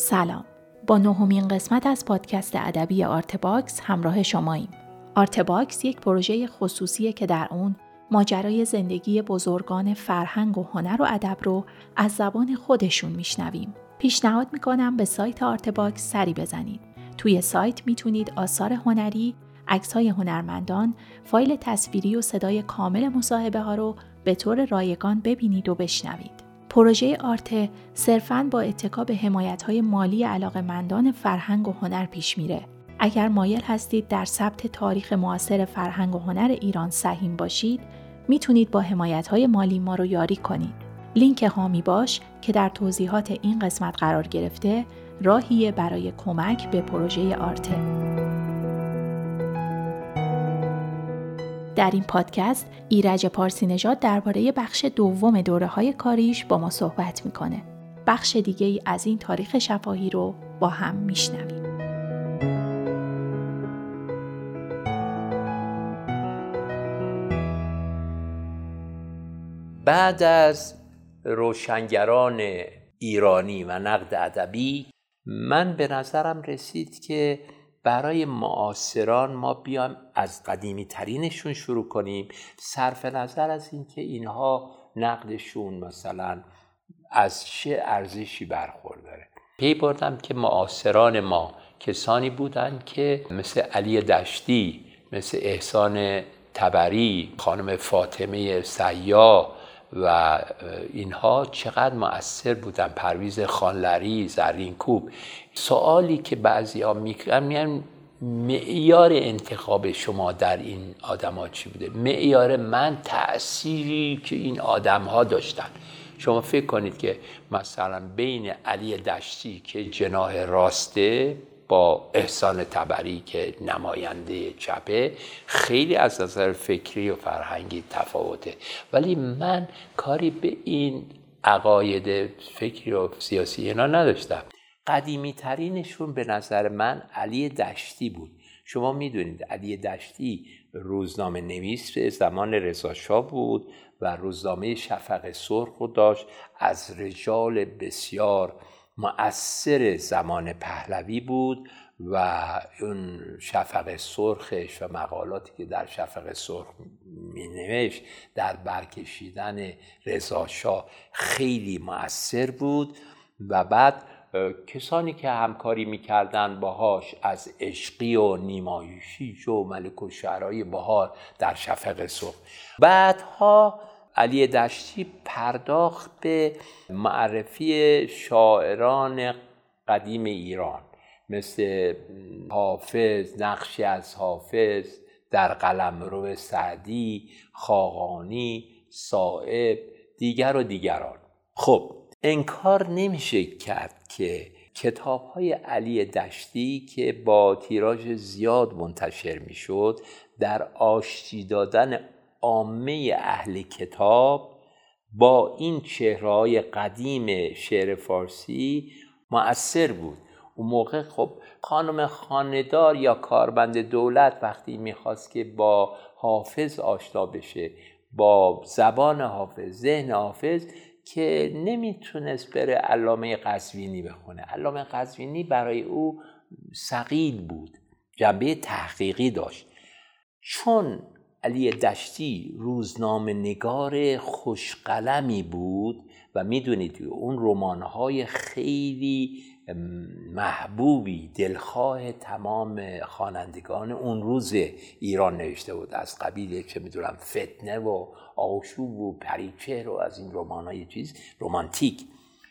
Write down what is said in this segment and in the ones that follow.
سلام. با نهمین قسمت از پادکست ادبی ArtBox همراه شماییم. ArtBox یک پروژه خصوصیه که در اون ماجرای زندگی بزرگان فرهنگ و هنر و ادب رو از زبان خودشون میشنویم. پیشنهاد می‌کنم به سایت ArtBox سری بزنید. توی سایت می‌تونید آثار هنری های هنرمندان، فایل تصویری و صدای کامل مصاحبه ها رو به طور رایگان ببینید و بشنوید. پروژه آرته صرفاً با اتکا به های مالی علاقمندان فرهنگ و هنر پیش میره. اگر مایل هستید در ثبت تاریخ معاصر فرهنگ و هنر ایران سهیم باشید، می‌تونید با های مالی ما رو یاری کنید. لینک هامی باش که در توضیحات این قسمت قرار گرفته، راهیه برای کمک به پروژه آرته. در این پادکست ایرج پارسی نژاد درباره بخش دوم دوره های کاریش با ما صحبت می‌کنه. بخش دیگه ای از این تاریخ شفاهی رو با هم میشنویم. بعد از روشنگران ایرانی و نقد ادبی من به نظرم رسید که برای معاصران ما بیایم از قدیمی ترینشون شروع کنیم. صرف نظر از اینکه اینها نقدشون مثلا از چه ارزشی برخورداره. پی بردم که معاصران ما کسانی بودند که مثل علی دشتی مثل احسان تبری خانم فاطمه سیا و اینها چقدر مؤثر بودن. پرویز خانلری زرین کوب. سوالی که بعضی ها می‌کنن معیار انتخاب شما در این آدم چی بوده؟ معیار من تأثیری که این آدم ها داشتن. شما فکر کنید که مثلا بین علی دشتی که جناه راسته با احسان تبری که نماینده چپه خیلی از نظر فکری و فرهنگی تفاوته. ولی من کاری به این عقاید فکری و سیاسی اینا نداشتم. قدیمی ترینشون به نظر من علی دشتی بود. شما می‌دونید علی دشتی روزنامه نویس زمان رضا بود و روزنامه شفق سرخ رو داشت. از رجال بسیار مؤثر زمان پهلوی بود و اون شفق سرخش و مقالاتی که در شفق سرخ می نوشت در برکشیدن رضا خیلی مؤثر بود و بعد کسانی که همکاری می‌کردن باهاش از عشقی و نیمایشی و ملک و شعرهای بهار در شفق سرخ. بعدها علی دشتی پرداخت به معرفی شاعران قدیم ایران مثل حافظ نقشی از حافظ در قلم رو سعدی خاقانی صائب دیگر و دیگران. خب انکار نمیشه کرد که کتاب های علی دشتی که با تیراژ زیاد منتشر می‌شد در آشتی دادن عامه اهل کتاب با این چهرهای قدیم شعر فارسی مؤثر بود. اون موقع خب خانم خاندار یا کاربند دولت وقتی می‌خواست که با حافظ آشنا بشه با زبان حافظ ذهن حافظ که نمی‌تونست بره علامه قزوینی بخونه. علامه قزوینی برای او سقیل بود جنبه تحقیقی داشت. چون علی دشتی روزنامه نگار خوشقلمی بود و می‌دونید اون رمانهای خیلی محبوبی دلخواه تمام خوانندگان اون روز ایران نوشته بود. از قبیل چه می‌دونم فتنه و آشوب و پریچه و از این رمانهای چیز رومانتیک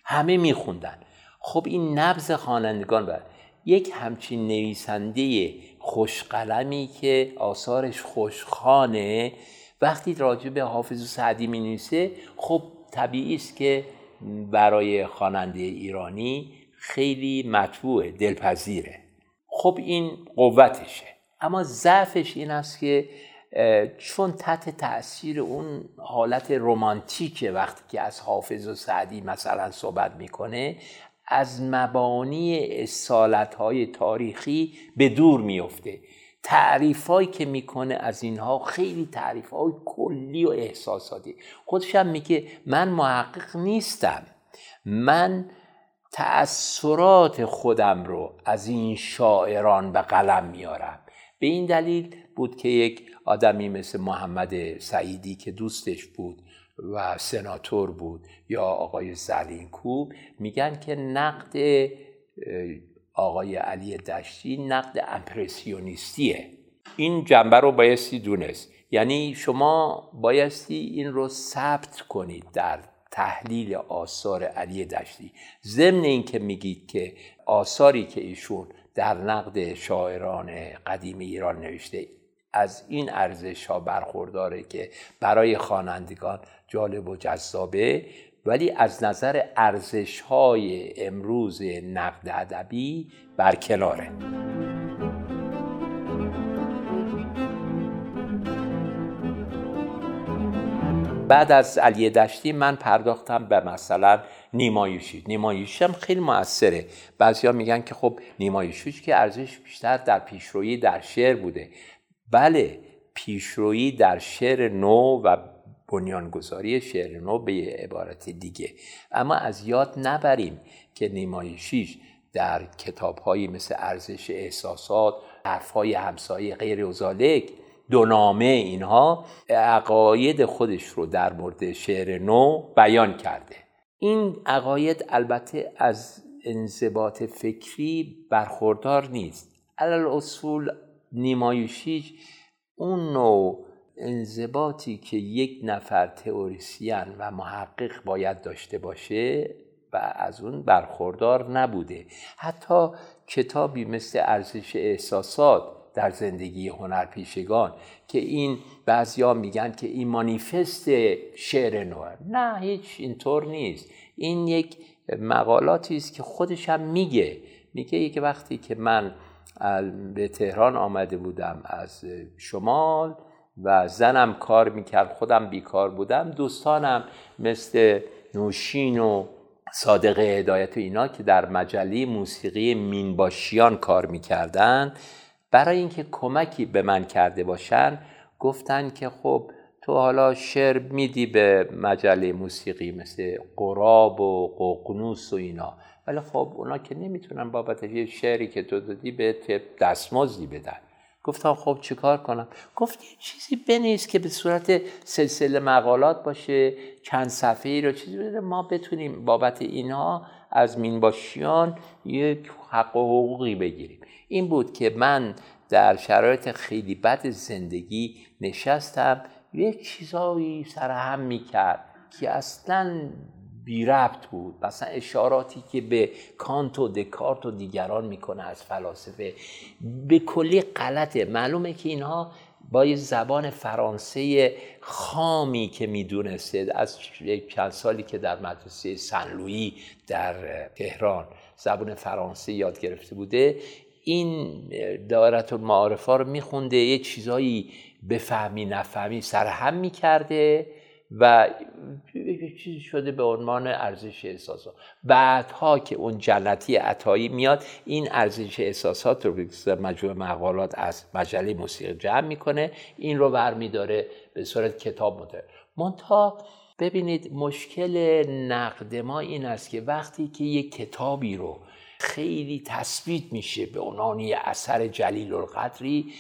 همه میخوندن. خب این نبز خوانندگان بود یک همچین نویسنده خوشقلمی که آثارش خوشخانه وقتی راجع به حافظ و سعدی می نویسه خب طبیعی است که برای خواننده ایرانی خیلی مطبوعه دلپذیره. خب این قوتشه. اما ضعفش این است که چون تحت تاثیر اون حالت رمانتیکه وقتی که از حافظ و سعدی مثلا صحبت می‌کنه از مبانی اصالت های تاریخی به دور میفته تعریف هایی که می‌کنه از اینها خیلی تعریف های کلی و احساساتی. خودش هم میگه من محقق نیستم. من تأثیرات خودم رو از این شاعران به قلم میارم به این دلیل بود که یک آدمی مثل محمد سعیدی که دوستش بود و سناتور بود. یا آقای زلینکوب میگن که نقد آقای علی دشتی نقد امپرسیونیستیه. این جنبه رو بایستی دونست. یعنی شما بایستی این رو ثبت کنید در تحلیل آثار علی دشتی. ضمن اینکه میگید که آثاری که ایشون در نقد شاعران قدیم ایران نوشته از این ارزش ها برخورداره که برای خوانندگان جالب و جذابه ولی از نظر ارزش های امروز نقد ادبی برکناره. بعد از علی دشتی من پرداختم به مثلا نیمایوشی نیمایوشی هم خیلی موثره. بعضیا میگن که خب نیمایوشی که ارزش بیشتر در پیشرویی در شعر بوده. بله پیشرویی در شعر نو و بنیانگذاری شعر نو به عبارت دیگه. اما از یاد نبریم که نیمایشیش در کتابهایی مثل ارزش احساسات حرفهای همسایه غیر ازالک دونامه اینها عقاید خودش رو در مورد شعر نو بیان کرده. این عقاید البته از انضباط فکری برخوردار نیست. علال اصول نیمایشیش اون نوع انضباطی که یک نفر تئوریسین و محقق باید داشته باشه و از اون برخوردار نبوده. حتی کتابی مثل ارزش احساسات در زندگی هنرپیشگان که این بعضیا میگن که این مانیفست شعر نوه. نه هیچ اینطور نیست. این یک مقالاتی است که خودش هم میگه. میگه که وقتی که من به تهران آمده بودم از شمال و زنم کار می‌کرد خودم بیکار بودم. دوستانم مثل نوشین و صادق هدایت و اینا که در مجله موسیقی مینباشیان کار می‌کردن برای اینکه کمکی به من کرده باشن گفتن که خب تو حالا شعر میدی به مجله موسیقی مثل قراب و ققنوس و اینا. ولی خب اونا که نمی‌تونن بابت یه شعری که تو دادی به دستمزدی بدن. گفتم خب چیکار کنم؟ گفت یه چیزی بنویس که به صورت سلسله مقالات باشه چند صفحه رو چیزی بده. ما بتونیم بابت اینها از مینباشیان یک حق و حقوقی بگیریم. این بود که من در شرایط خیلی بد زندگی نشستم. یک چیزایی سرهم می‌کرد که اصلا بی ربط بود. مثلا اشاراتی که به کانت و دکارت و دیگران می‌کنه از فلاسفه به کلی غلطه. معلومه که اینها با یه زبان فرانسه خامی که می‌دونسته از چند سالی که در مدرسه سنلویی در تهران زبان فرانسه یاد گرفته بوده این دارت المعارفه رو میخونده یه چیزایی بفهمی نفهمی سرهم می‌کرده. و چیزی شده به عنوان ارزش احساسات. بعدها که اون جنتی عطایی میاد این ارزش احساسات رو مجموع مقالات از مجله موسیقی جمع می‌کنه این رو برمیداره به صورت کتاب مدر منتها ببینید مشکل نقد ما این است که وقتی که یک کتابی رو خیلی تثبیت میشه به عنوان اثر جلیل القدری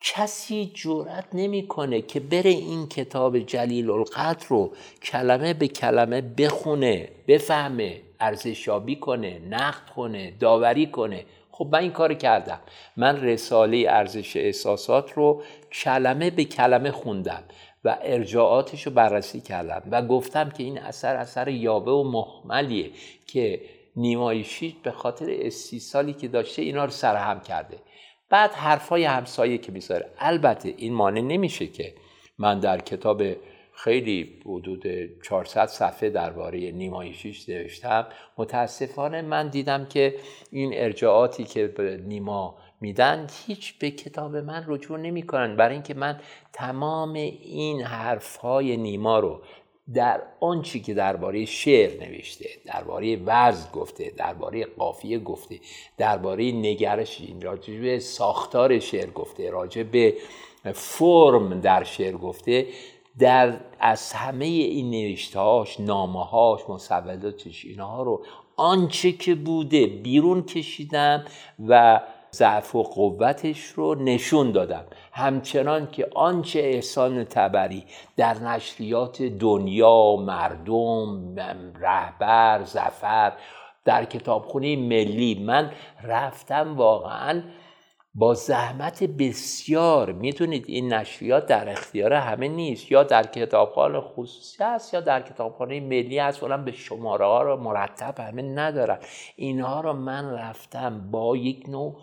کسی جرأت نمی‌کنه که بره این کتاب جلیل القدر رو کلمه به کلمه بخونه بفهمه ارزشیابی کنه نقد کنه داوری کنه. خب من این کار کردم. من رساله ارزش احساسات رو کلمه به کلمه خوندم و ارجاعاتش رو بررسی کردم و گفتم که این اثر اثر یابه و محملیه که نیمایشی به خاطر استیصالی که داشته اینا رو سرهم کرده. بعد حرفای همسایه که می‌ذاره. البته این مانع نمیشه که من در کتاب خیلی حدود 400 صفحه درباره نیمایشیش نوشتم. متاسفانه من دیدم که این ارجاعاتی که به نیما میدن هیچ به کتاب من رجوع نمی‌کنن. برای اینکه من تمام این حرفهای نیما رو در آنچه که درباره شعر نوشته درباره وزن گفته درباره قافیه گفته درباره نگرش راجع به ساختار شعر گفته راجع به فرم در شعر گفته در از همه این نوشتهاش نامهاش مصولاتش اینها رو آنچه که بوده بیرون کشیدم و ضعف و قوتش رو نشون دادم. همچنان که آنچه احسان تبری در نشریات دنیا مردم رهبر زفر در کتابخونه ملی من رفتم واقعا با زحمت بسیار. می‌دونید این نشریات در اختیار همه نیست. یا در کتابخانه خصوصی است یا در کتابخانه ملی هست. ولن به شماره ها رو مرتب همه ندارن. اینها رو من رفتم با یک نوع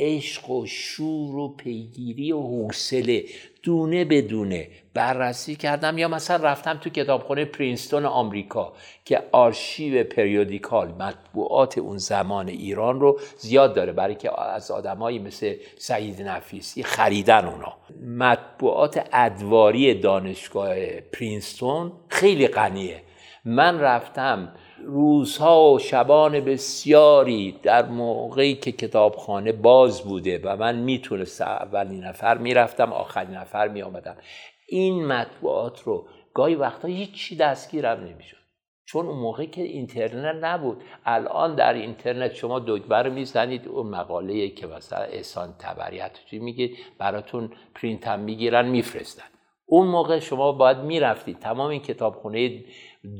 عشق و شور و پیگیری و حوصله دونه بدونه بررسی کردم یا مثلا رفتم تو کتابخانه پرینستون آمریکا که آرشیو پریودیکال مطبوعات اون زمان ایران رو زیاد داره برای که از آدمایی مثل سعید نفیسی خریدن اونا. مطبوعات ادواری دانشگاه پرینستون خیلی غنیه. من رفتم روزها و شبان بسیاری در موقعی که کتابخانه باز بوده و من می‌تونستم اولین نفر می‌رفتم آخرین نفر میآمدم. این مطبوعات رو گاهی وقتا هیچی دستگیرم نمی‌شد. چون اون موقع که اینترنت نبود الان در اینترنت شما دکبر می‌زنید اون مقاله که مثلا احسان تبریت میگید براتون پرینت هم می‌گیرن میفرستن. اون موقع شما باید می‌رفتید تمام این کتابخونه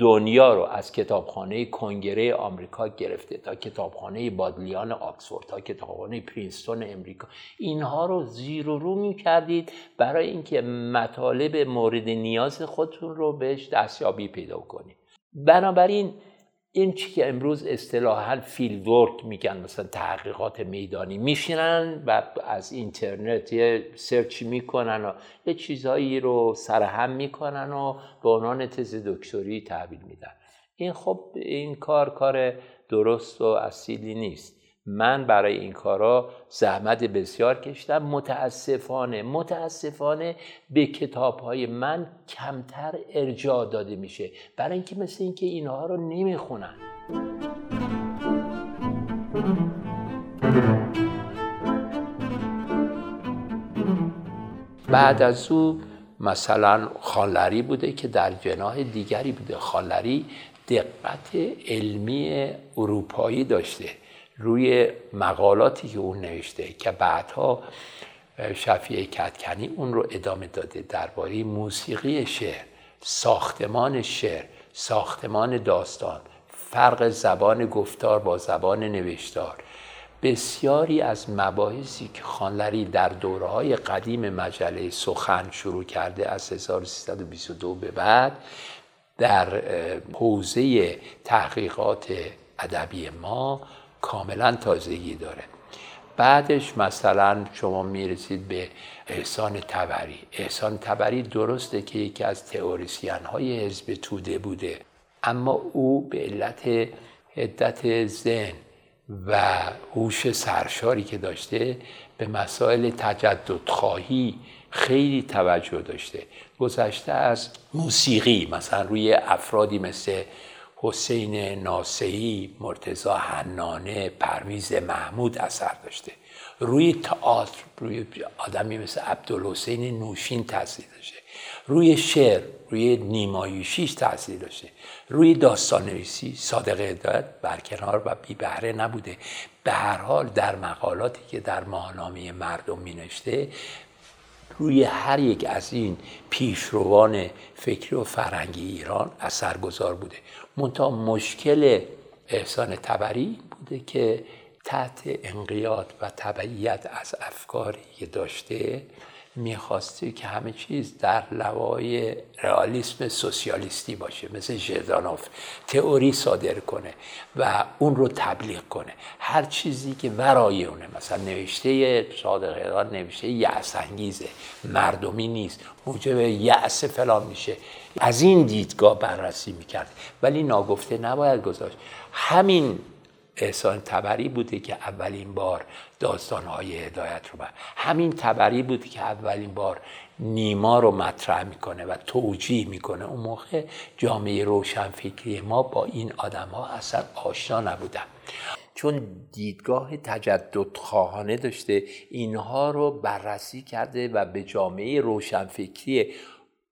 دنیا رو از کتابخانه کنگره آمریکا گرفته تا کتابخانه بادلیان آکسفورد تا کتابخانه پرینستون امریکا. اینها رو زیر و رو می کردید برای اینکه مطالب مورد نیاز خودتون رو بهش دستیابی پیدا کنید. بنابراین این چیزی که امروز اصطلاحا fieldwork میگن مثلا تحقیقات میدانی میشینن و از اینترنت یه search می‌کنن و یه چیزهایی رو سرهم می‌کنن و به عنوان تز دکتری تحویل میدن. این خب این کار کار درست و اصیلی نیست. من برای این کارا زحمت بسیار کشتم متاسفانه متاسفانه به کتاب های من کمتر ارجاع داده میشه. برای اینکه مثل اینکه اینها رو نمی‌خونن. بعد از او مثلا خانلری بوده که در جناح دیگری بوده. خانلری دقت علمی اروپایی داشته. روی مقالاتی که اون نوشته که بعدها شفیع کتکنی اون رو ادامه داده درباره موسیقی شعر ساختمان شعر ساختمان داستان فرق زبان گفتار با زبان نوشتار. بسیاری از مباحثی که خانلری در دوره های قدیم مجله سخن شروع کرده از 1322 به بعد در حوزه تحقیقات ادبی ما کاملا تازگی داره. بعدش مثلا شما می‌رسید به احسان تبری. احسان تبری درسته که یکی از تئوریسین های حزب توده بوده اما او به علت هدت ذهن و هوش سرشاری که داشته به مسائل تجدد خواهی خیلی توجه داشته. گذشته از موسیقی مثلا روی افرادی مثل حسین ناسعی، مرتزا حنانه، پرویز محمود اثر داشته. روی تئاتر روی آدمی مثل عبدالحسین نوشین تاثیر داشته. روی شعر روی نیمایوشیش تاثیر داشته. روی داستان نویسی صادق هدایت برکنار و بی بهره نبوده. به هر حال در مقالاتی که در ماهنامه مردم می نشته روی هر یک از این پیشروان فکری و فرهنگی ایران اثرگذار بوده. منتها مشکل احسان تبری بوده که تحت انقیاد و تبعیت از افکاری که داشته می‌خواسته که همه چیز در لوای رئالیسم سوسیالیستی باشه مثل ژردانوف. تئوری صادر کنه و اون رو تبلیغ کنه. هر چیزی که ورای اونه مثلا نوشته صادق نوشته یأس انگیزه. مردمی نیست. موجب یأس فلان میشه. از این دیدگاه بررسی می‌کرد. ولی ناگفته نباید گذاشت. همین احسان تبری بوده که اولین بار داستانهای هدایت رو بر همین تبری بوده که اولین بار نیما رو مطرح می‌کنه و توجیه می‌کنه. اون موقع جامعه روشنفکری ما با این آدم ها اصلا آشنا نبودن. چون دیدگاه تجدد خواهانه داشته اینها رو بررسی کرده و به جامعه روشنفکری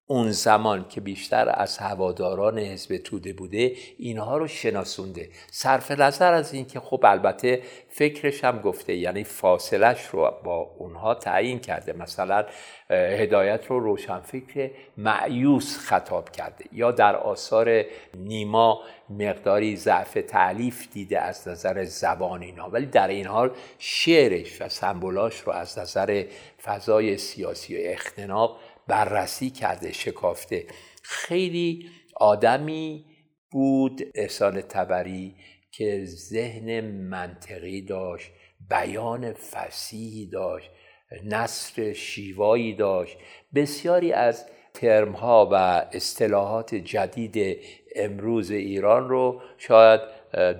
اون زمان که بیشتر از هواداران حزب توده بوده اینها رو شناسونده. صرف نظر از اینکه خب البته فکرش هم گفته یعنی فاصلش رو با اونها تعیین کرده. مثلا هدایت رو روشنفکر معیوس خطاب کرده. یا در آثار نیما مقداری ضعف تعلیف دیده از نظر زبان اینا. ولی در این حال شعرش و سمبولاش رو از نظر فضای سیاسی و اختناق بررسی کرده شکافته. خیلی آدمی بود احسان تبری که ذهن منطقی داشت بیان فسیحی داشت نصر شیوایی داشت. بسیاری از ترمها و اصطلاحات جدید امروز ایران رو شاید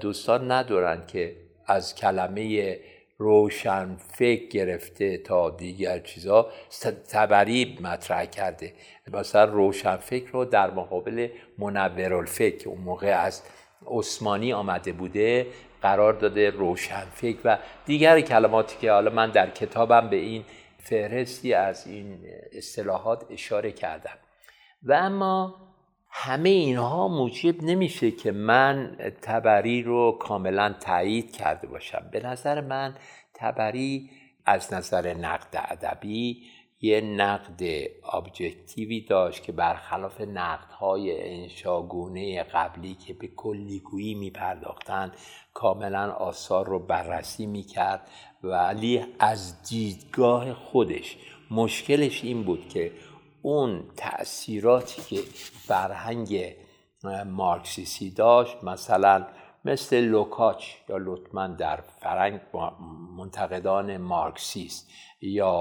دوستان ندارن که از کلمه روشن فکر گرفته تا دیگر چیزا تبری مطرح کرده. مثلا روشن فکر رو در مقابل منورالفکر که اون موقع از عثمانی آمده بوده قرار داده روشن فکر و دیگر کلماتی که حالا من در کتابم به این فهرستی از این اصطلاحات اشاره کردم. و اما همه اینها موجب نمیشه که من تبری رو کاملا تایید کرده باشم. به نظر من تبری از نظر نقد ادبی یه نقد ابجکتیوی داشت که برخلاف نقدهای انشاگونه قبلی که به کلیگویی می پرداختن کاملا آثار رو بررسی می کرد ولی از دیدگاه خودش مشکلش این بود که اون تأثیراتی که فرهنگ مارکسیسی داشت مثلا مثل لوکاچ یا لوتمن در فرنگ منتقدان مارکسیست یا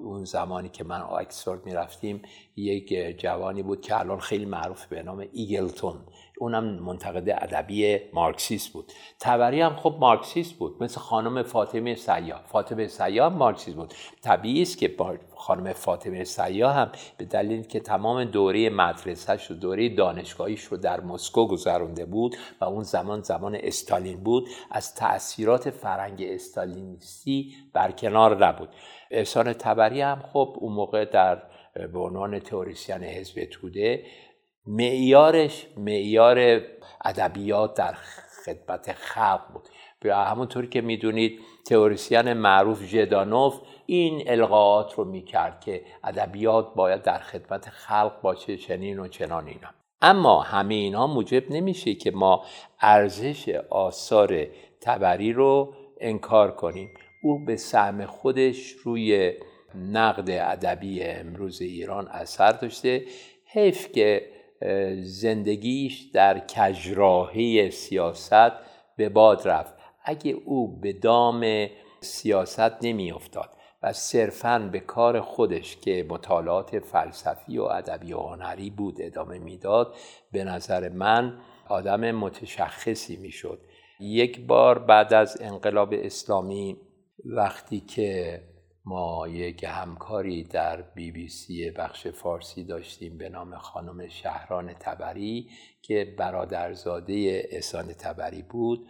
اون زمانی که من آکسفورد می‌رفتیم یک جوانی بود که الان خیلی معروف به نام ایگلتون. اونم منتقد ادبی مارکسیست بود. طبری هم خب مارکسیست بود مثل خانم فاطمه سیاح. فاطمه سیاح مارکسیست بود. طبیعی است که خانم فاطمه سیاه هم به دلیل که تمام دوره مدرسهش و دوره دانشگاهیش رو در مسکو گذرونده بود و اون زمان زمان استالین بود از تاثیرات فرنگ استالینیستی برکنار نبود. احسان تبری هم خب اون موقع در به عنوان تئوریسین حزب توده معیارش معیار ادبیات در خدمت خلق بود. و همونطوری که می‌دونید تئوریسین معروف ژدانوف این القاعات رو می‌کرد که ادبیات باید در خدمت خلق باشه چنین و چنان اینا. اما همه اینها موجب نمیشه که ما ارزش آثار تبری رو انکار کنیم. او به سهم خودش روی نقد ادبی امروز ایران اثر داشته. حیف که زندگیش در کجراهی سیاست به باد رفت. اگه او به دام سیاست نمی افتاد و صرفا به کار خودش که مطالعات فلسفی و ادبی و هنری بود ادامه می‌داد به نظر من آدم متشخصی می‌شد. یک بار بعد از انقلاب اسلامی وقتی که ما یک همکاری در بی بی سی بخش فارسی داشتیم به نام خانم شهران تبری که برادرزاده احسان تبری بود.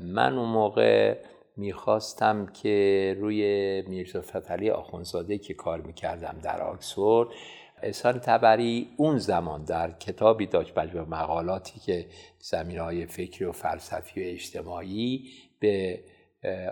من اون موقع می‌خواستم که روی میرزا فتلی آخونزاده که کار می‌کردم در آکسفورد احسان تبری اون زمان در کتابی داشت به مقالاتی که زمین های فکری و فلسفی و اجتماعی به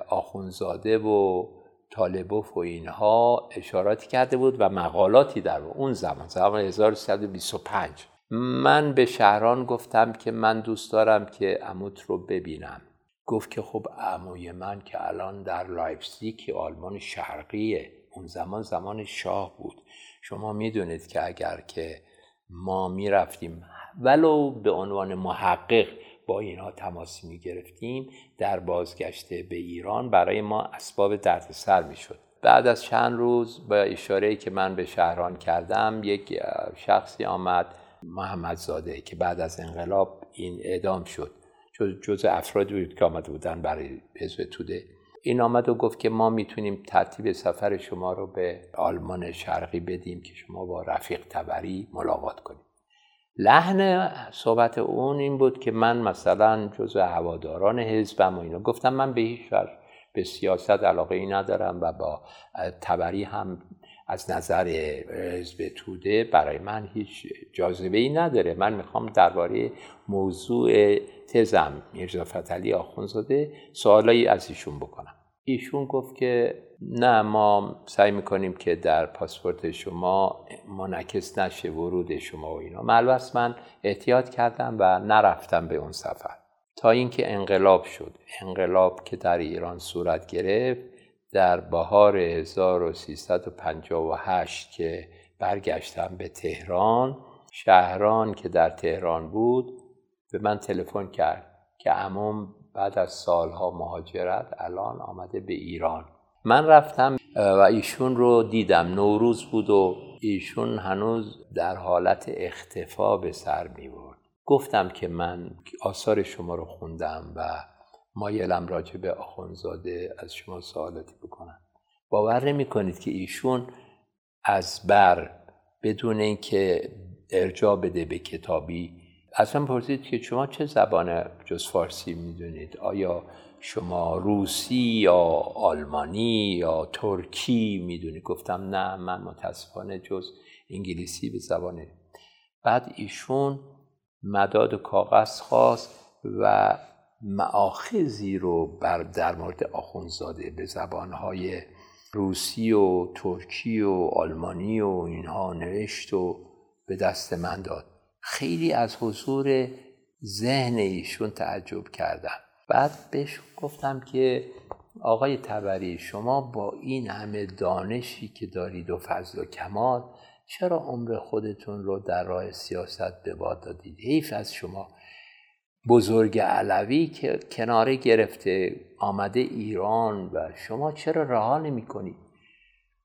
آخونزاده و طالبوف و اینها اشاراتی کرده بود و مقالاتی در اون زمان زمان 1325 من به شهران گفتم که من دوست دارم که عموت رو ببینم. گفت که خب عموی من که الان در لایپزیگ آلمان شرقیه. اون زمان زمان شاه بود. شما می‌دونید که اگر که ما می‌رفتیم ولو به عنوان محقق با اینها تماس می گرفتیم در بازگشت به ایران برای ما اسباب دردسر می شد بعد از چند روز با اشاره که من به شهران کردم یک شخصی آمد محمدزاده که بعد از انقلاب این اعدام شد. جز افرادی بود که آمده بودن برای حزب توده. این آمد و گفت که ما می‌تونیم ترتیب سفر شما رو به آلمان شرقی بدیم که شما با رفیق تبری ملاقات کنید لحن صحبت اون این بود که من مثلا جز هواداران حزبم و اینا گفتم من به هیچ به سیاست علاقه ای ندارم و با تبری هم از نظر حزب توده برای من هیچ جاذبه ای نداره. من می‌خوام درباره موضوع تزم میرزا فتلی آخونزاده سوالایی از ایشون بکنم. ایشون گفت که نه ما سعی می‌کنیم که در پاسپورت شما منعکس نشه ورود شما و اینا. ملبس من احتیاط کردم و نرفتم به اون سفر. تا اینکه انقلاب شد. انقلاب که در ایران صورت گرفت در بهار 1358 که برگشتم به تهران شهران که در تهران بود به من تلفن کرد که عموم بعد از سالها مهاجرت الان آمده به ایران. من رفتم و ایشون رو دیدم. نوروز بود و ایشون هنوز در حالت اختفا به سر می برد. گفتم که من آثار شما رو خوندم و مایلم راجع به آخونزاده از شما سوالاتی بکنم. باور نمی کنید که ایشون از بر بدون اینکه ارجاع بده به کتابی اصلا پرسید که شما چه زبان جز فارسی می‌دونید؟ آیا شما روسی یا آلمانی یا ترکی می‌دونید؟ گفتم نه من متاسفانه جز انگلیسی به زبان بعد ایشون مداد و کاغذ خواست و معاخذی رو بر در مورد آخونزاده به زبانهای روسی و ترکی و آلمانی و اینها نوشت و به دست من داد. خیلی از حضور ذهن ایشون تعجب کردم. بعد بهش گفتم که آقای تبری شما با این همه دانشی که دارید و فضل و کمال چرا عمر خودتون رو در راه سیاست به باد دادید؟ حیف از شما بزرگ علوی که کناره گرفته آمده ایران و شما چرا رها نمی کنید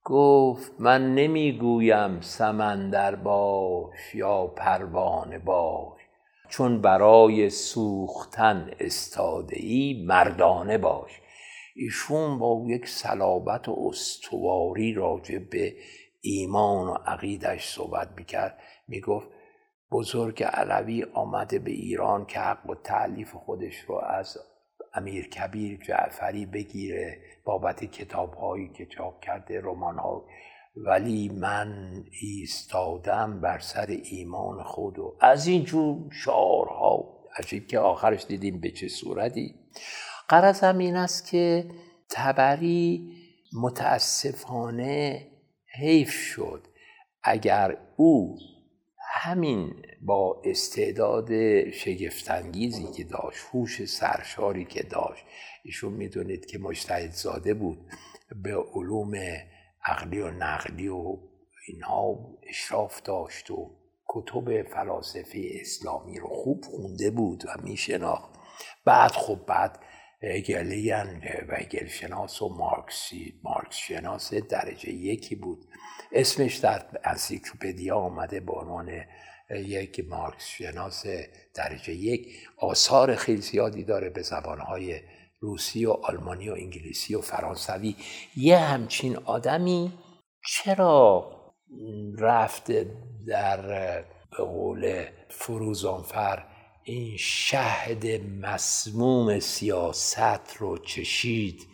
گفت من نمی‌گویم سمندر باش یا پروانه باش چون برای سوختن استاده ای مردانه باش. ایشون با یک صلابت و استواری راجع به ایمان و عقیدش صحبت می‌کرد. می‌گفت بزرگ علوی آمده به ایران که حق و تعلیف خودش رو از امیر کبیر جعفری بگیره بابت کتاب هایی که چاپ کرده رمان ها ولی من ایستادم بر سر ایمان خود و از اینجور شعارها. عجیب که آخرش دیدیم به چه صورتی. قرضم این است که تبری متاسفانه حیف شد. اگر او همین با استعداد شگفتانگیزی که داشت هوش سرشاری که داشت. ایشون می‌دونید که مجتهد زاده بود. به علوم عقلی و نقلی و اینها اشراف داشت و کتب فلاسفه اسلامی رو خوب خونده بود و میشناخت. بعد خب بعد هگلیان و هگل شناس و مارکسی مارکس شناس درجه یکی بود. اسمش در انسیکلوپدیا آمده به عنوان یک مارکس شناس درجه یک. آثار خیلی زیادی داره به زبانهای روسی و آلمانی و انگلیسی و فرانسوی. یه همچین آدمی چرا رفته در به قول فروزانفر این شهد مسموم سیاست رو چشید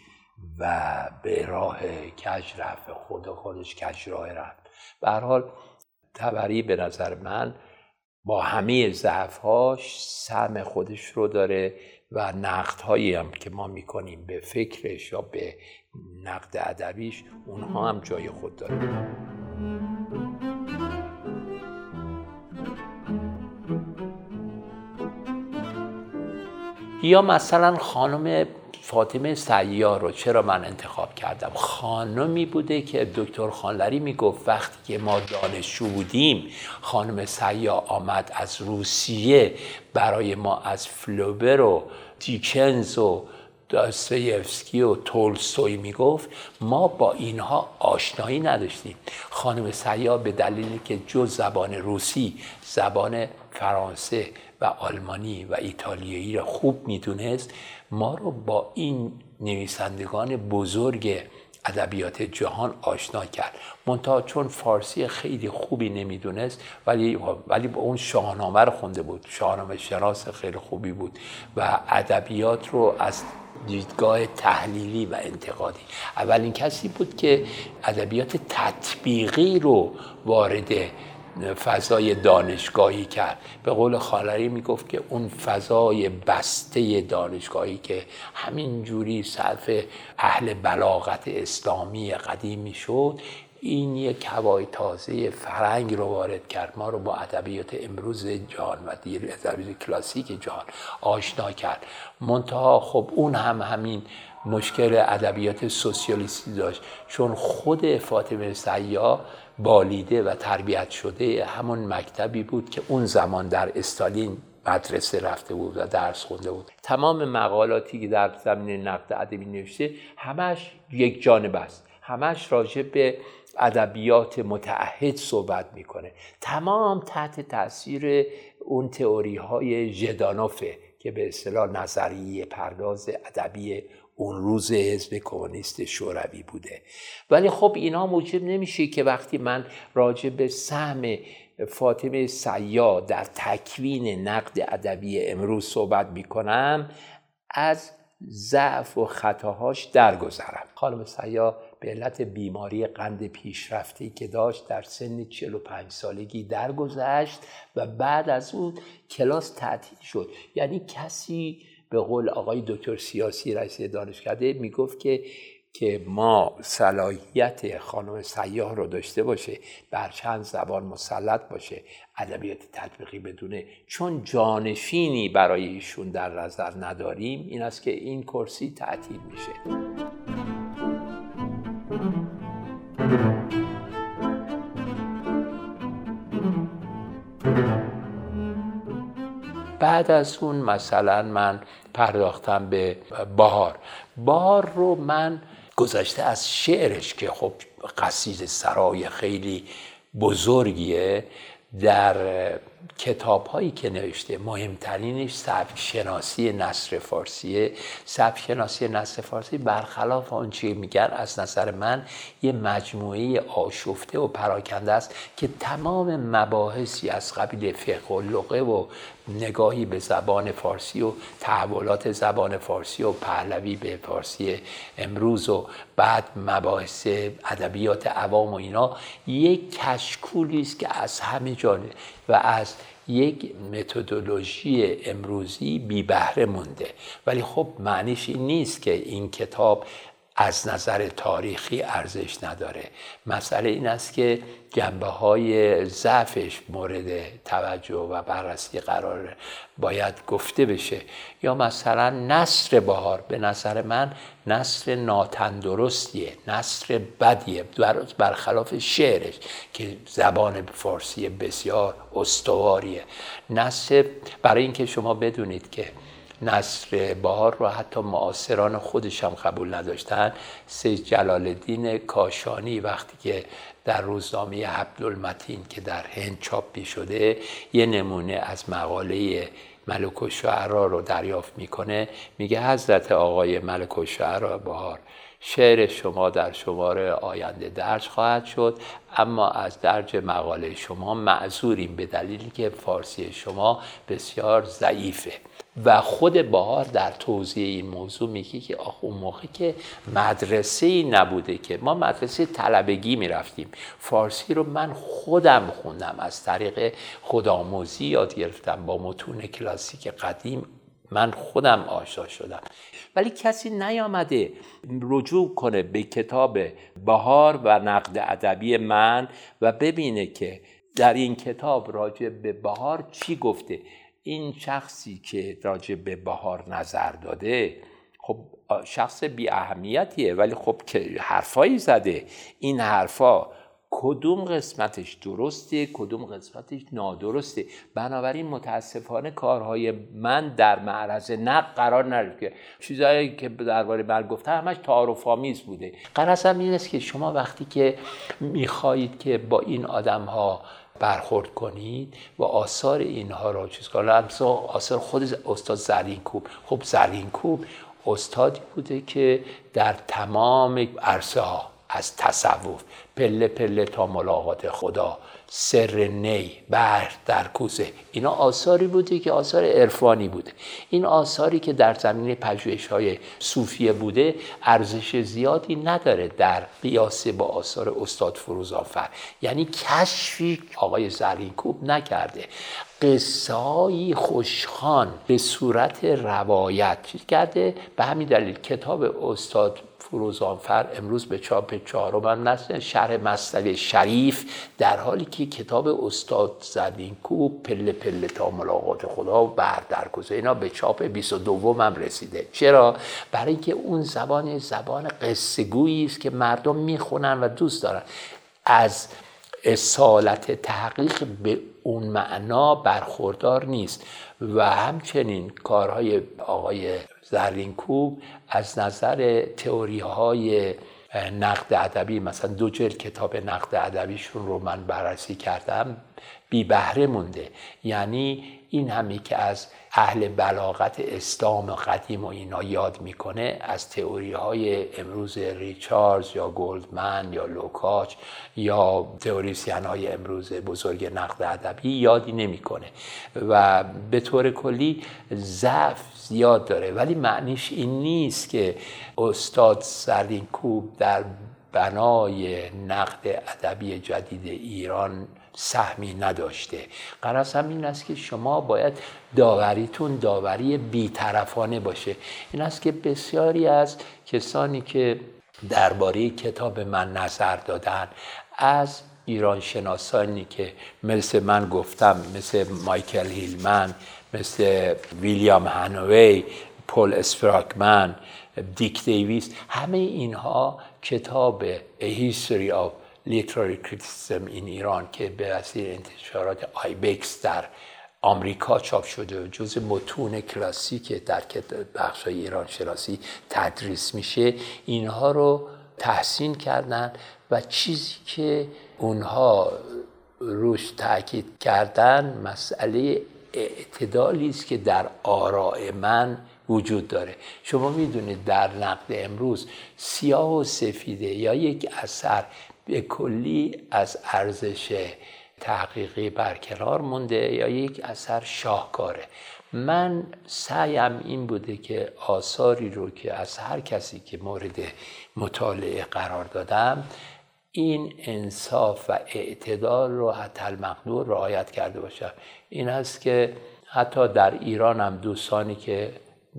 و به راه کج رفت خود خودش کج راه رفت؟ به حال تبری به نظر من با همه ضعفهاش سم خودش رو داره و نقد هایی هم که ما می‌کنیم به فکرش یا به نقد ادبیش اونها هم جای خود داره. یا مثلا خانم فاطمه سیار رو چرا من انتخاب کردم؟ خانمی بوده که دکتر خانلری می‌گفت وقتی که ما دانشجو بودیم خانم سیار آمد از روسیه برای ما از فلوبر و دیکنز و داستایفسکی و تولستوی می‌گفت ما با اینها آشنایی نداشتیم. خانم سیا به دلیلی که جز زبان روسی زبان فرانسه و آلمانی و ایتالیایی را خوب می‌دونست ما رو با این نویسندگان بزرگ ادبیات جهان آشنا کرد. منتها چون فارسی خیلی خوبی نمی‌دونست ولی ولی با اون شاهنامه رو خونده بود. شاهنامه شناس خیلی خوبی بود و ادبیات رو از دیدگاه تحلیلی و انتقادی. اولین کسی بود که ادبیات تطبیقی رو وارد فضای دانشگاهی کرد. به قول خالری می‌گفت که اون فضای بسته دانشگاهی که همین جوری صرف اهل بلاغت اسلامی قدیمی شد این یک هوای تازه فرنگ رو وارد کرد. ما رو با ادبیات امروز جهان و دیر ادبیات کلاسیک جهان آشنا کرد. منتها خب اون هم همین مشکل ادبیات سوسیالیستی داشت. چون خود فاطمه سیا بالیده و تربیت شده همون مکتبی بود که اون زمان در استالین مدرسه رفته بود و درس خونده بود. تمام مقالاتی که در زمین نقد ادبی نوشته همش یک جانب است. همش راجع به ادبیات متعهد صحبت می‌کنه. تمام تحت تاثیر اون تئوری های ژدانوفه که به اصطلاح نظریه پرداز ادبی اون روز حزب کمونیست شوروی بوده. ولی خب اینا موجب نمیشه که وقتی من راجع به سهم فاطمه سیا در تکوین نقد ادبی امروز صحبت می‌کنم از ضعف و خطاهاش درگذرم. خانم سیا به علت بیماری قند پیشرفته که داشت در سن 45 سالگی درگذشت و بعد از اون کلاس تعطیل شد. یعنی کسی به قول آقای دکتر سیاسی رئیس دانشکده می‌گفت که که ما صلاحیت خانم سیاه رو داشته باشه بر چند زبان مسلط باشه ادبیات تطبیقی بدونه. چون جانشینی برای ایشون در نظر نداریم این است که این کرسی تعطیل میشه. بعد از اون مثلا من پرداختم به بهار. بهار رو من گذشته از شعرش که خب قصید سرای خیلی بزرگیه در کتاب هایی که نوشته مهمترینش سبک شناسی نصر فارسیه سبک شناسی نصر فارسی برخلاف آنچه میگن از نظر من یه مجموعه آشفته و پراکنده است که تمام مباحثی از قبیل فقه و لغه و نگاهی به زبان فارسی و تحولات زبان فارسی و پهلوی به فارسی امروز و بعد مباحث ادبیات عوام و اینا یک کشکولی است که از همه جانب و از یک متدولوژی امروزی بی بهره مونده. ولی خب معنیش این نیست که این کتاب از نظر تاریخی ارزش نداره. مسئله این است که جنبه های ضعفش مورد توجه و بررسی قرار باید گفته بشه. یا مثلا نصر بهار به نظر من نصر ناتندرستیه نصر بدیه برخلاف شعرش که زبان فارسی بسیار استواریه. نصر برای اینکه شما بدونید که نصر بهار رو حتی معاصران خودش هم قبول نداشتن. سید جلال الدین کاشانی وقتی که در روزنامه عبدالمتین که در هند چاپ شده یه نمونه از مقاله ملک و رو دریافت می‌کنه. میگه حضرت آقای ملک و بهار شعر شما در شمار آینده درج خواهد شد. اما از درج مقاله شما معذوریم به دلیلی که فارسی شما بسیار ضعیفه. و خود بهار در توضیح این موضوع میگه که آخ اون موقع که مدرسه ای نبوده که ما مدرسه طلبگی می‌رفتیم. فارسی رو من خودم خوندم. از طریق خودآموزی یاد گرفتم با متون کلاسیک قدیم. من خودم آشنا شدم. ولی کسی نیامده رجوع کنه به کتاب بهار و نقد ادبی من و ببینه که در این کتاب راجع به بهار چی گفته. این شخصی که راجع به بهار نظر داده خب شخص بی اهمیتیه ولی خب که حرفایی زده. این حرفا کدوم قسمتش درسته کدوم قسمتش نادرسته. بنابراین متاسفانه کارهای من در معرض نقد قرار نرفت که چیزهایی که درباره من گفته همش تعارف آمیز بوده. قرصم این است که شما وقتی که می‌خواهید که با این آدم ها برخورد کنید و آثار اینها را چیز کنید. آثار خود استاد زرین کوب. خب زرین کوب استادی بوده که در تمام عرصه ها از تصوف پله پله تا ملاقات خدا. سر نی بحر در کوزه. اینا آثاری بوده که آثار عرفانی بوده. این آثاری که در زمین پژوهش های صوفیه بوده ارزش زیادی نداره در قیاس با آثار استاد فروزافر یعنی کشفی آقای زرینکوب نکرده. قصه خوشخان به صورت روایت. کرده؟ به همین دلیل کتاب استاد فروزانفر امروز به چاپ چهارم نسل شرح مستل شریف در حالی که کتاب استاد زدینکو پله پله تا ملاقات خدا و بر در اینا به چاپ 22 هم رسیده. چرا؟ برای اینکه اون زبان زبان قصه است که مردم می‌خونن و دوست دارن. از اصالت تحقیق به اون معنا برخوردار نیست. و همچنین کارهای آقای زرینکوب از نظر تئوری های نقد ادبی مثلا دو جلد کتاب نقد ادبیشون رو من بررسی کردم بی بهره مونده. یعنی این همی که از اهل بلاغت اسلام قدیم و اینا یاد می‌کنه از تئوری های امروز ریچاردز یا گلدمن یا لوکاچ یا تئوریسین های امروز بزرگ نقد ادبی یادی نمی‌کنه. و به طور کلی ضعف زیاد داره. ولی معنیش این نیست که استاد سردینکوب در بنای نقد ادبی جدید ایران سهمی نداشته. قرص هم این است که شما باید داوریتون داوری بیطرفانه باشه. این است که بسیاری از کسانی که درباره کتاب من نظر دادن از ایران شناسانی که مثل من گفتم مثل مایکل هیلمن مثل ویلیام هانوی پول اسفراکمن دیک دیویس همه اینها کتاب History of Literary Criticism in ایران که به وسیله انتشارات آیبکس در آمریکا چاپ شده و جز متون کلاسیک در بخش ایران شناسی تدریس میشه. اینها رو تحسین کردن و چیزی که اونها روش تاکید کردن مسئله اعتدالی است که در آراء من وجود داره. شما می‌دونید در نقد امروز سیاه و سفیده یا یک اثر به کلی از ارزش تحقیقی برکنار مونده یا یک اثر شاهکاره. من سعیم این بوده که آثاری رو که از هر کسی که مورد مطالعه قرار دادم این انصاف و اعتدال رو حتی المقدور رعایت کرده باشم. این هست که حتی در ایران هم دوستانی که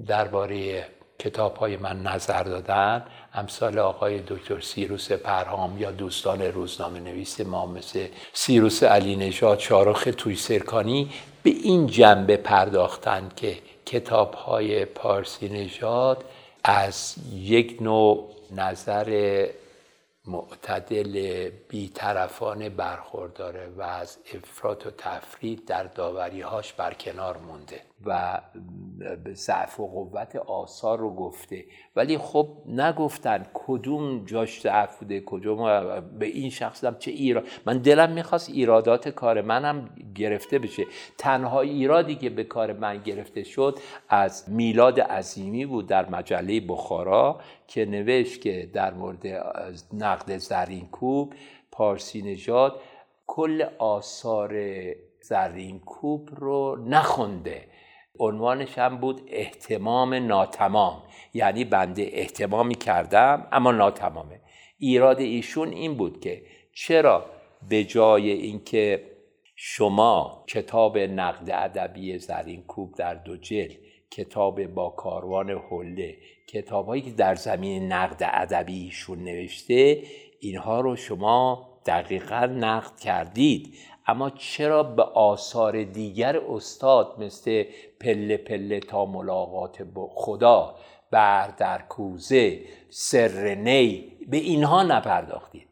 درباره کتاب های من نظر دادن امثال آقای دکتر سیروس پرهام یا دوستان روزنامه نویس ما مثل سیروس علی نژاد شارخ توی سرکانی به این جنبه پرداختند که کتاب های پارسی نژاد از یک نوع نظر معتدل بیطرفانه برخورداره و از افراط و تفرید در داوریهاش برکنار مونده و ضعف و قوت آثار رو گفته. ولی خب نگفتن کدوم جاش ضعف بوده کدوم به این شخص هم چه ایراد من دلم می‌خواست ایرادات کار منم گرفته بشه. تنها ایرادی که به کار من گرفته شد از میلاد عظیمی بود در مجله بخارا. که نوشت که در مورد نقد زرینکوب پارسی نژاد کل آثار زرینکوب رو نخونده. عنوانش هم بود احتمام ناتمام. یعنی بنده احتمامی کردم اما ناتمامه. ایراد ایشون این بود که چرا به جای اینکه شما کتاب نقد ادبی زرینکوب در دو جلد کتاب با کاروان حله کتابهایی که در زمین نقد ادبی ایشون نوشته اینها رو شما دقیقا نقد کردید. اما چرا به آثار دیگر استاد مثل پله پله تا ملاقات با خدا بر در کوزه سر نی به اینها نپرداختید؟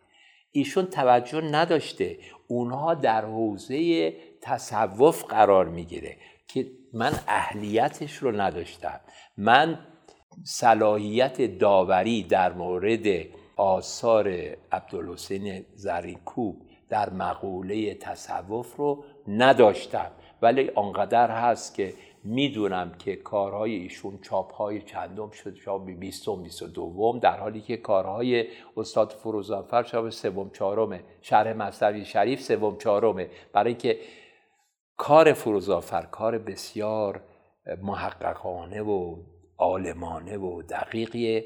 ایشون توجه نداشته. اونها در حوزه تصوف قرار می‌گیره که من اهلیتش رو نداشتم. من صلاحیت داوری در مورد آثار عبدالحسین زرینکوب در مقوله تصوف رو نداشتم. ولی آنقدر هست که می‌دونم که کارهای ایشون چاپهای چندم شد چاپ بیستم بیست و دوم در حالی که کارهای استاد فروزانفر چاپ سوم چهارمه شرح مصنوی شریف سوم چهارمه. برای اینکه کار فروزانفر کار بسیار محققانه و عالمانه و دقیقیه.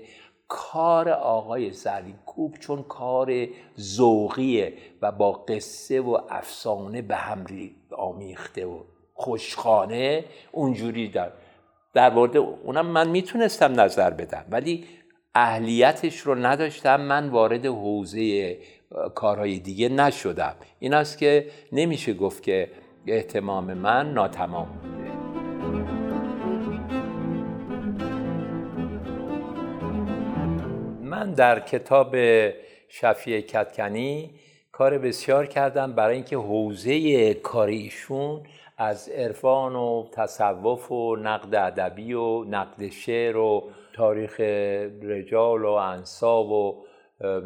کار آقای کوب چون کار ذوقیه و با قصه و افسانه به هم آمیخته و خوشخانه اونجوری در در مورد اونم من می‌تونستم نظر بدم ولی اهلیتش رو نداشتم. من وارد حوزه کارهای دیگه نشدم. این است که نمیشه گفت که احتمام من ناتمام بوده. من در کتاب شفیع کتکنی کار بسیار کردم برای اینکه حوزه کار ایشون از عرفان و تصوف و نقد ادبی و نقد شعر و تاریخ رجال و انصاب و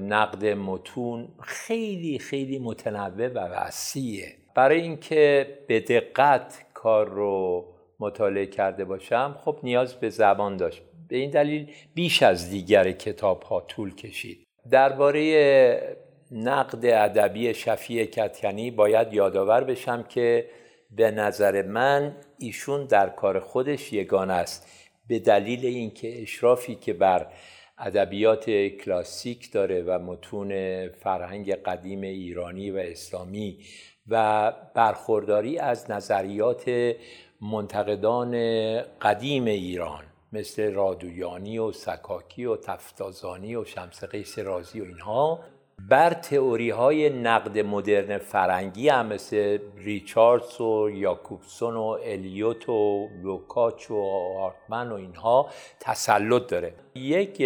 نقد متون خیلی خیلی متنوع و وسیعه. برای اینکه به دقت کار رو مطالعه کرده باشم خب نیاز به زبان داشت. به این دلیل بیش از دیگر کتاب ها طول کشید. درباره نقد ادبی شفیع کتکنی باید یادآور بشم که به نظر من ایشون در کار خودش یگان است. به دلیل اینکه اشرافی که بر ادبیات کلاسیک داره و متون فرهنگ قدیم ایرانی و اسلامی و برخورداری از نظریات منتقدان قدیم ایران مثل رادویانی و سکاکی و تفتازانی و شمس قیس رازی و اینها. بر تئوری های نقد مدرن فرنگی هم مثل ریچاردز و یاکوبسون و الیوت و لوکاچ و آرتمن و اینها تسلط داره. یک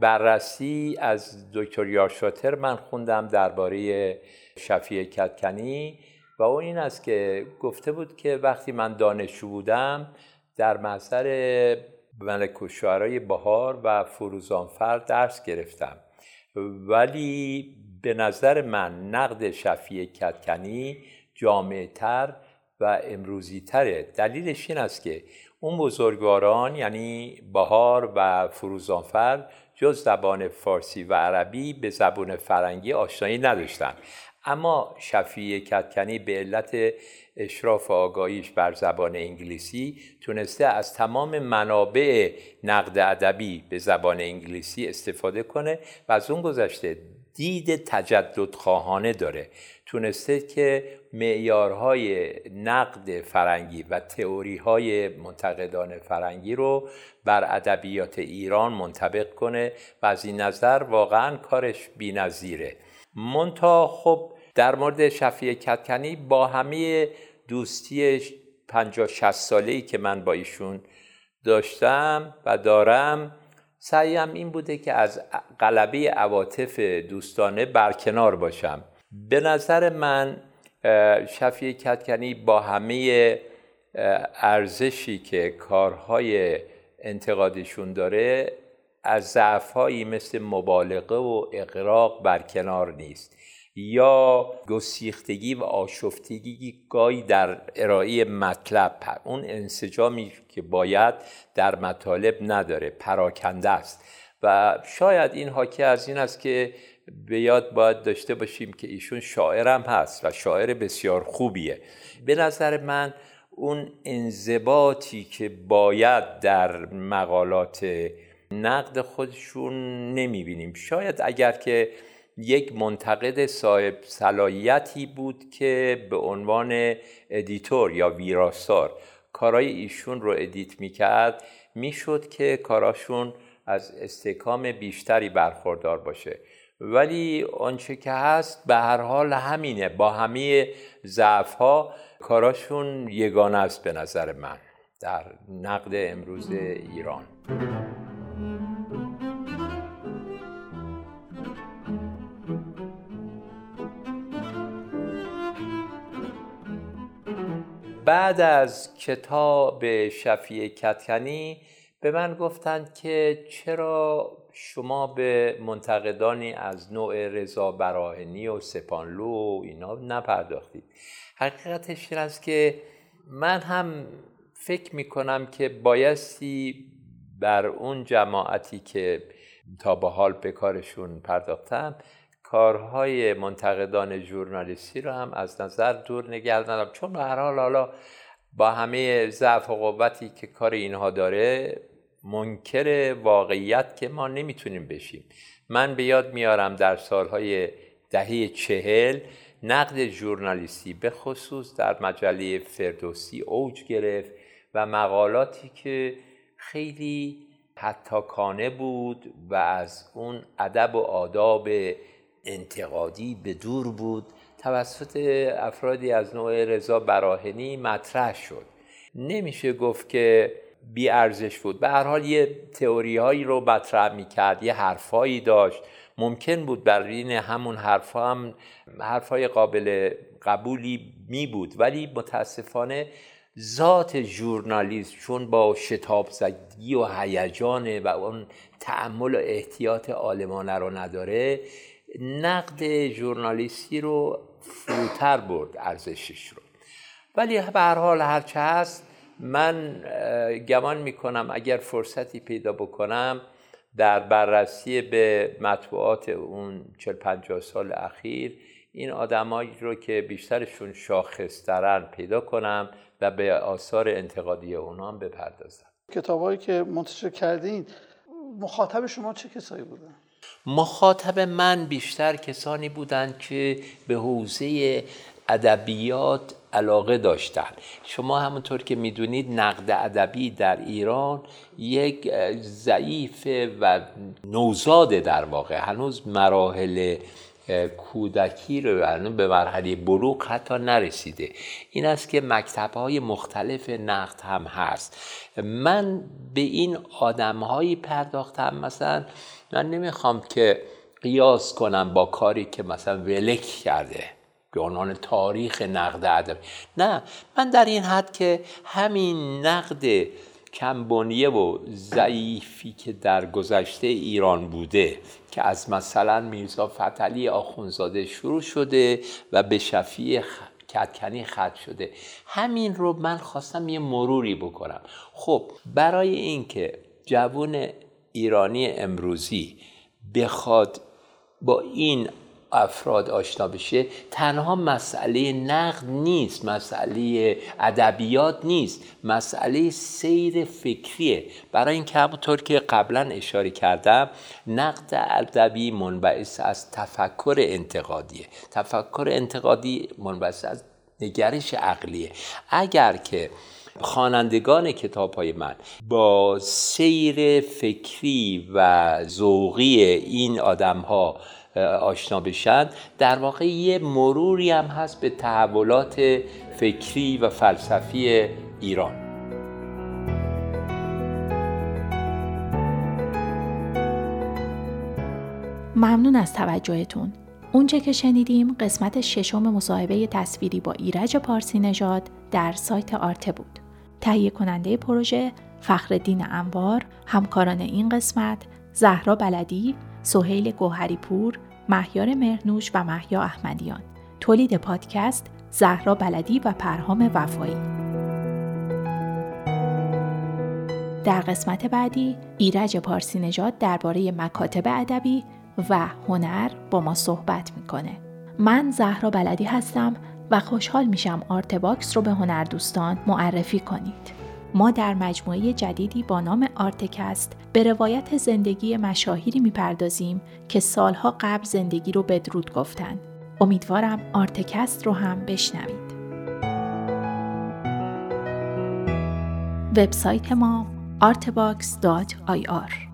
بررسی از دکتر یارشاتر من خوندم درباره شفیع کتکنی و اون این است که گفته بود که وقتی من دانشجو بودم در محضر ملک و بهار و فروزانفر درس گرفتم. ولی به نظر من نقد شفیع کتکنی جامعه تر و امروزی تره دلیلش این است که اون بزرگواران یعنی بهار و فروزانفر جز زبان فارسی و عربی به زبان فرنگی آشنایی نداشتن. اما شفیع کتکنی به علت اشراف آگاهیش بر زبان انگلیسی تونسته از تمام منابع نقد ادبی به زبان انگلیسی استفاده کنه و از اون گذشته دید تجدد خواهانه داره. تونسته که معیارهای نقد فرنگی و تئوری های منتقدان فرنگی رو بر ادبیات ایران منطبق کنه و از این نظر واقعا کارش بی‌نظیره. مونتا خب در مورد شفیع کتکنی با همه دوستی 50 60 ساله ای که من با ایشون داشتم و دارم سعیم این بوده که از قلبه عواطف دوستانه برکنار باشم. به نظر من شفیع کتکنی با همه ارزشی که کارهای انتقادشون داره از ضعفهایی مثل مبالغه و اقراق برکنار نیست. یا گسیختگی و آشفتگی گاهی در ارائه مطلب اون انسجامی که باید در مطالب نداره پراکنده است. و شاید این حاکی از این است که به یاد باید داشته باشیم که ایشون شاعرم هست و شاعر بسیار خوبیه. به نظر من اون انضباطی که باید در مقالات نقد خودشون نمی‌بینیم. شاید اگر که یک منتقد صاحب صلاحیتی بود که به عنوان editor یا ویراستار کارای ایشون رو edit می‌کرد می‌شد که کاراشون از استحکام بیشتری برخوردار باشه. ولی آنچه که هست به هر حال همینه. با همه ضعف ها کاراشون یگانه است به نظر من در نقد امروز ایران. بعد از کتاب شفیع کتکنی به من گفتند که چرا شما به منتقدانی از نوع رضا براهنی و سپانلو اینا نپرداختید. حقیقتش این است که من هم فکر می‌کنم که بایستی بر اون جماعتی که تا به حال به کارشون پرداختم کارهای منتقدان ژورنالیستی رو هم از نظر دور نگه دارم چون به هر حال حالا با همه ضعف و قوتی که کار اینها داره منکر واقعیت که ما نمی‌تونیم بشیم. من به یاد میارم در سالهای دهه چهل نقد ژورنالیستی به خصوص در مجله فردوسی اوج گرفت و مقالاتی که خیلی حتاکانه بود و از اون ادب و آداب انتقادی به دور بود. توسط افرادی از نوع رضا براهنی مطرح شد. نمیشه گفت که بی ارزش بود. به هر حال یه تئوری هایی رو مطرح می‌کرد یه حرفایی داشت. ممکن بود بر این همون حرفها هم حرفای قابل قبولی می بود ولی متاسفانه ذات ژورنالیست چون با شتاب زدگی و هیجان و اون تعمل و احتیاط آلمانه رو نداره نقد ژورنالیستی رو فروتر برد ارزشش رو ولی به هر حال هرچه هست من گمان می‌کنم اگر فرصتی پیدا بکنم در بررسی به مطبوعات اون 40 50 سال اخیر این آدمایی رو که بیشترشون شاخصترن پیدا کنم و به آثار انتقادی اونا هم بپردازم کتابایی که منتشر کردین مخاطب شما چه کسایی بودن؟ مخاطب من بیشتر کسانی بودند که به حوزه ادبیات علاقه داشتن شما همونطور که می‌دونید نقد ادبی در ایران یک ضعیف و نوزاده در واقع. هنوز مراحل کودکی رو به مرحله بلوغ حتی نرسیده. این است که مکتب های مختلف نقد هم هست. من به این آدم هایی پرداختم مثلا من نمی‌خوام که قیاس کنم با کاری که مثلا ولک کرده به عنوان تاریخ نقد ادب نه من در این حد که همین نقد کمبونیه و ضعیفی که در گذشته ایران بوده که از مثلا میرزا فتلی آخونزاده شروع شده و به شفیع کتکنی خط شده. همین رو من خواستم یه مروری بکنم. خب برای اینکه جوون ایرانی امروزی بخواد با این افراد آشنا بشه تنها مسئله نقد نیست مسئله ادبیات نیست مسئله سیر فکریه. برای اینکه همونطور که قبلا اشاره کردم نقد ادبی منبعث از تفکر انتقادیه. تفکر انتقادی منبعث از نگرش عقلیه. اگر که خوانندگان کتاب های من با سیر فکری و ذوقی این آدم ها آشنا بشن در واقع یه مروری هم هست به تحولات فکری و فلسفی ایران. ممنون از توجهتون. اونچه که شنیدیم قسمت ششم مصاحبه تصویری با ایرج پارسی نژاد در سایت آرته بود. تهیه کننده پروژه فخردین انوار همکاران این قسمت زهرا بلدی سهیل گوهری پور مهیار مرنوش و محیا احمدیان. تولید پادکست زهرا بلدی و پرهام وفایی. در قسمت بعدی ایرج پارسی نژاد درباره مکاتب ادبی و هنر با ما صحبت می‌کنه. من زهرا بلدی هستم و خوشحال میشم Artbox رو به هنردوستان معرفی کنید ما در مجموعه جدیدی با نام Artcast به روایت زندگی مشاهیری می‌پردازیم که سالها قبل زندگی رو بدرود گفتن. امیدوارم Artcast رو هم بشنوید. وبسایت ما artbox.ir